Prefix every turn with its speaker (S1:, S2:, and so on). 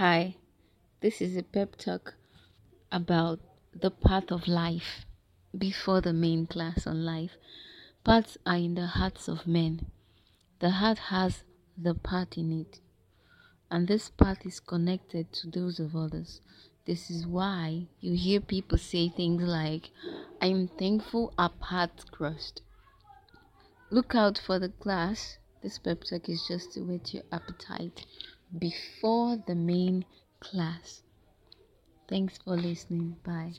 S1: Hi, this is a pep talk about the path of life before the main class on life. Paths are in the hearts of men. The heart has the path in it, and this path is connected to those of others. This is why you hear people say things like, I'm thankful our paths crossed. Look out for the class. This pep talk is just to whet your appetite before the main class. Thanks for listening. Bye.